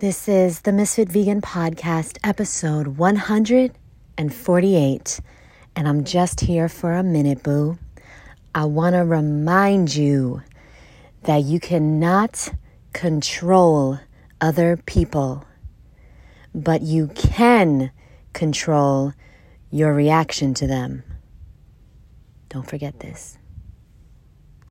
This is the Misfit Vegan Podcast, episode 148, and I'm just here for a minute, boo. I want to remind you that you cannot control other people, but you can control your reaction to them. Don't forget this.